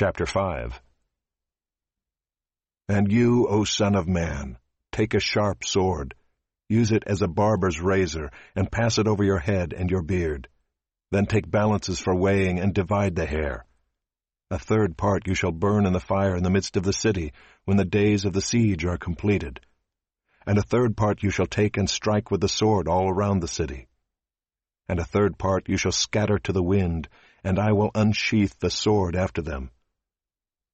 Chapter 5 And you, O son of man, take a sharp sword, use it as a barber's razor, and pass it over your head and your beard. Then take balances for weighing and divide the hair. A third part you shall burn in the fire in the midst of the city, when the days of the siege are completed. And a third part you shall take and strike with the sword all around the city. And a third part you shall scatter to the wind, and I will unsheath the sword after them.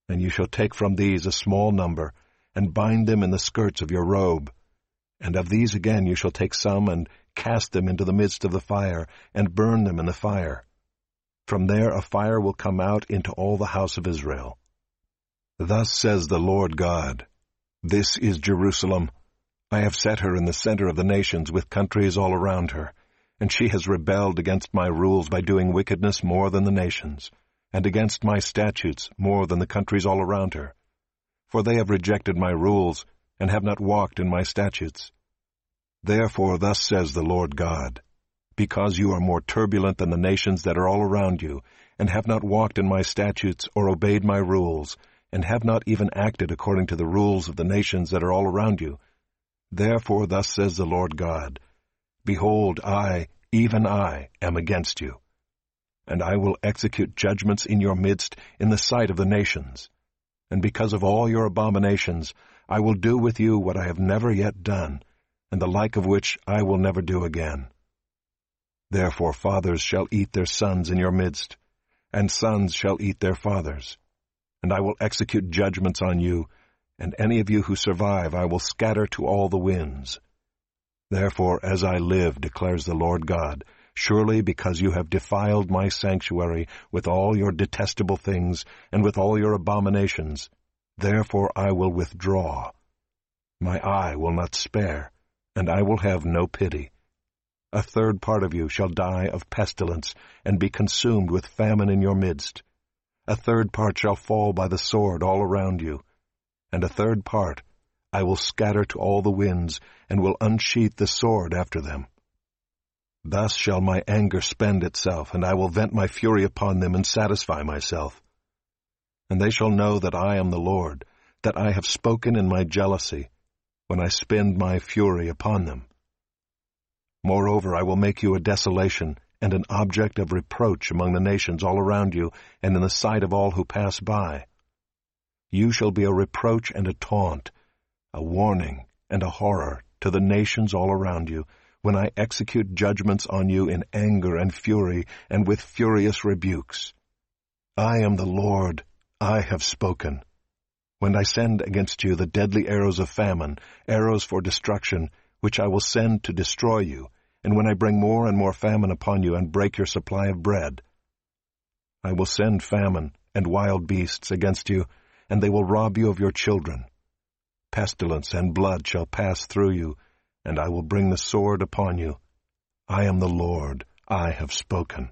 And you shall take from these a small number, and bind them in the skirts of your robe. And of these again you shall take some, and cast them into the midst of the fire, and burn them in the fire. From there a fire will come out into all the house of Israel. Thus says the Lord God, This is Jerusalem. I have set her in the center of the nations with countries all around her, and she has rebelled against my rules by doing wickedness more than the nations, and against my statutes more than the countries all around her. For they have rejected my rules, and have not walked in my statutes. Therefore thus says the Lord God, Because you are more turbulent than the nations that are all around you, and have not walked in my statutes or obeyed my rules, and have not even acted according to the rules of the nations that are all around you, therefore thus says the Lord God, Behold, I, even I, am against you. And I will execute judgments in your midst in the sight of the nations. And because of all your abominations, I will do with you what I have never yet done, and the like of which I will never do again. Therefore fathers shall eat their sons in your midst, and sons shall eat their fathers. And I will execute judgments on you, and any of you who survive I will scatter to all the winds. Therefore, as I live, declares the Lord God, surely because you have defiled my sanctuary with all your detestable things and with all your abominations, therefore I will withdraw. My eye will not spare, and I will have no pity. A third part of you shall die of pestilence, and be consumed with famine in your midst. A third part shall fall by the sword all around you, and a third part I will scatter to all the winds, and will unsheath the sword after them. Thus shall my anger spend itself, and I will vent my fury upon them and satisfy myself. And they shall know that I am the Lord, that I have spoken in my jealousy, when I spend my fury upon them. Moreover, I will make you a desolation and an object of reproach among the nations all around you, and in the sight of all who pass by. You shall be a reproach and a taunt, a warning and a horror to the nations all around you, when I execute judgments on you in anger and fury and with furious rebukes. I am the Lord, I have spoken. When I send against you the deadly arrows of famine, arrows for destruction, which I will send to destroy you, and when I bring more and more famine upon you and break your supply of bread, I will send famine and wild beasts against you, and they will rob you of your children pestilence and blood shall pass through you, and I will bring the sword upon you. I am the Lord, I have spoken.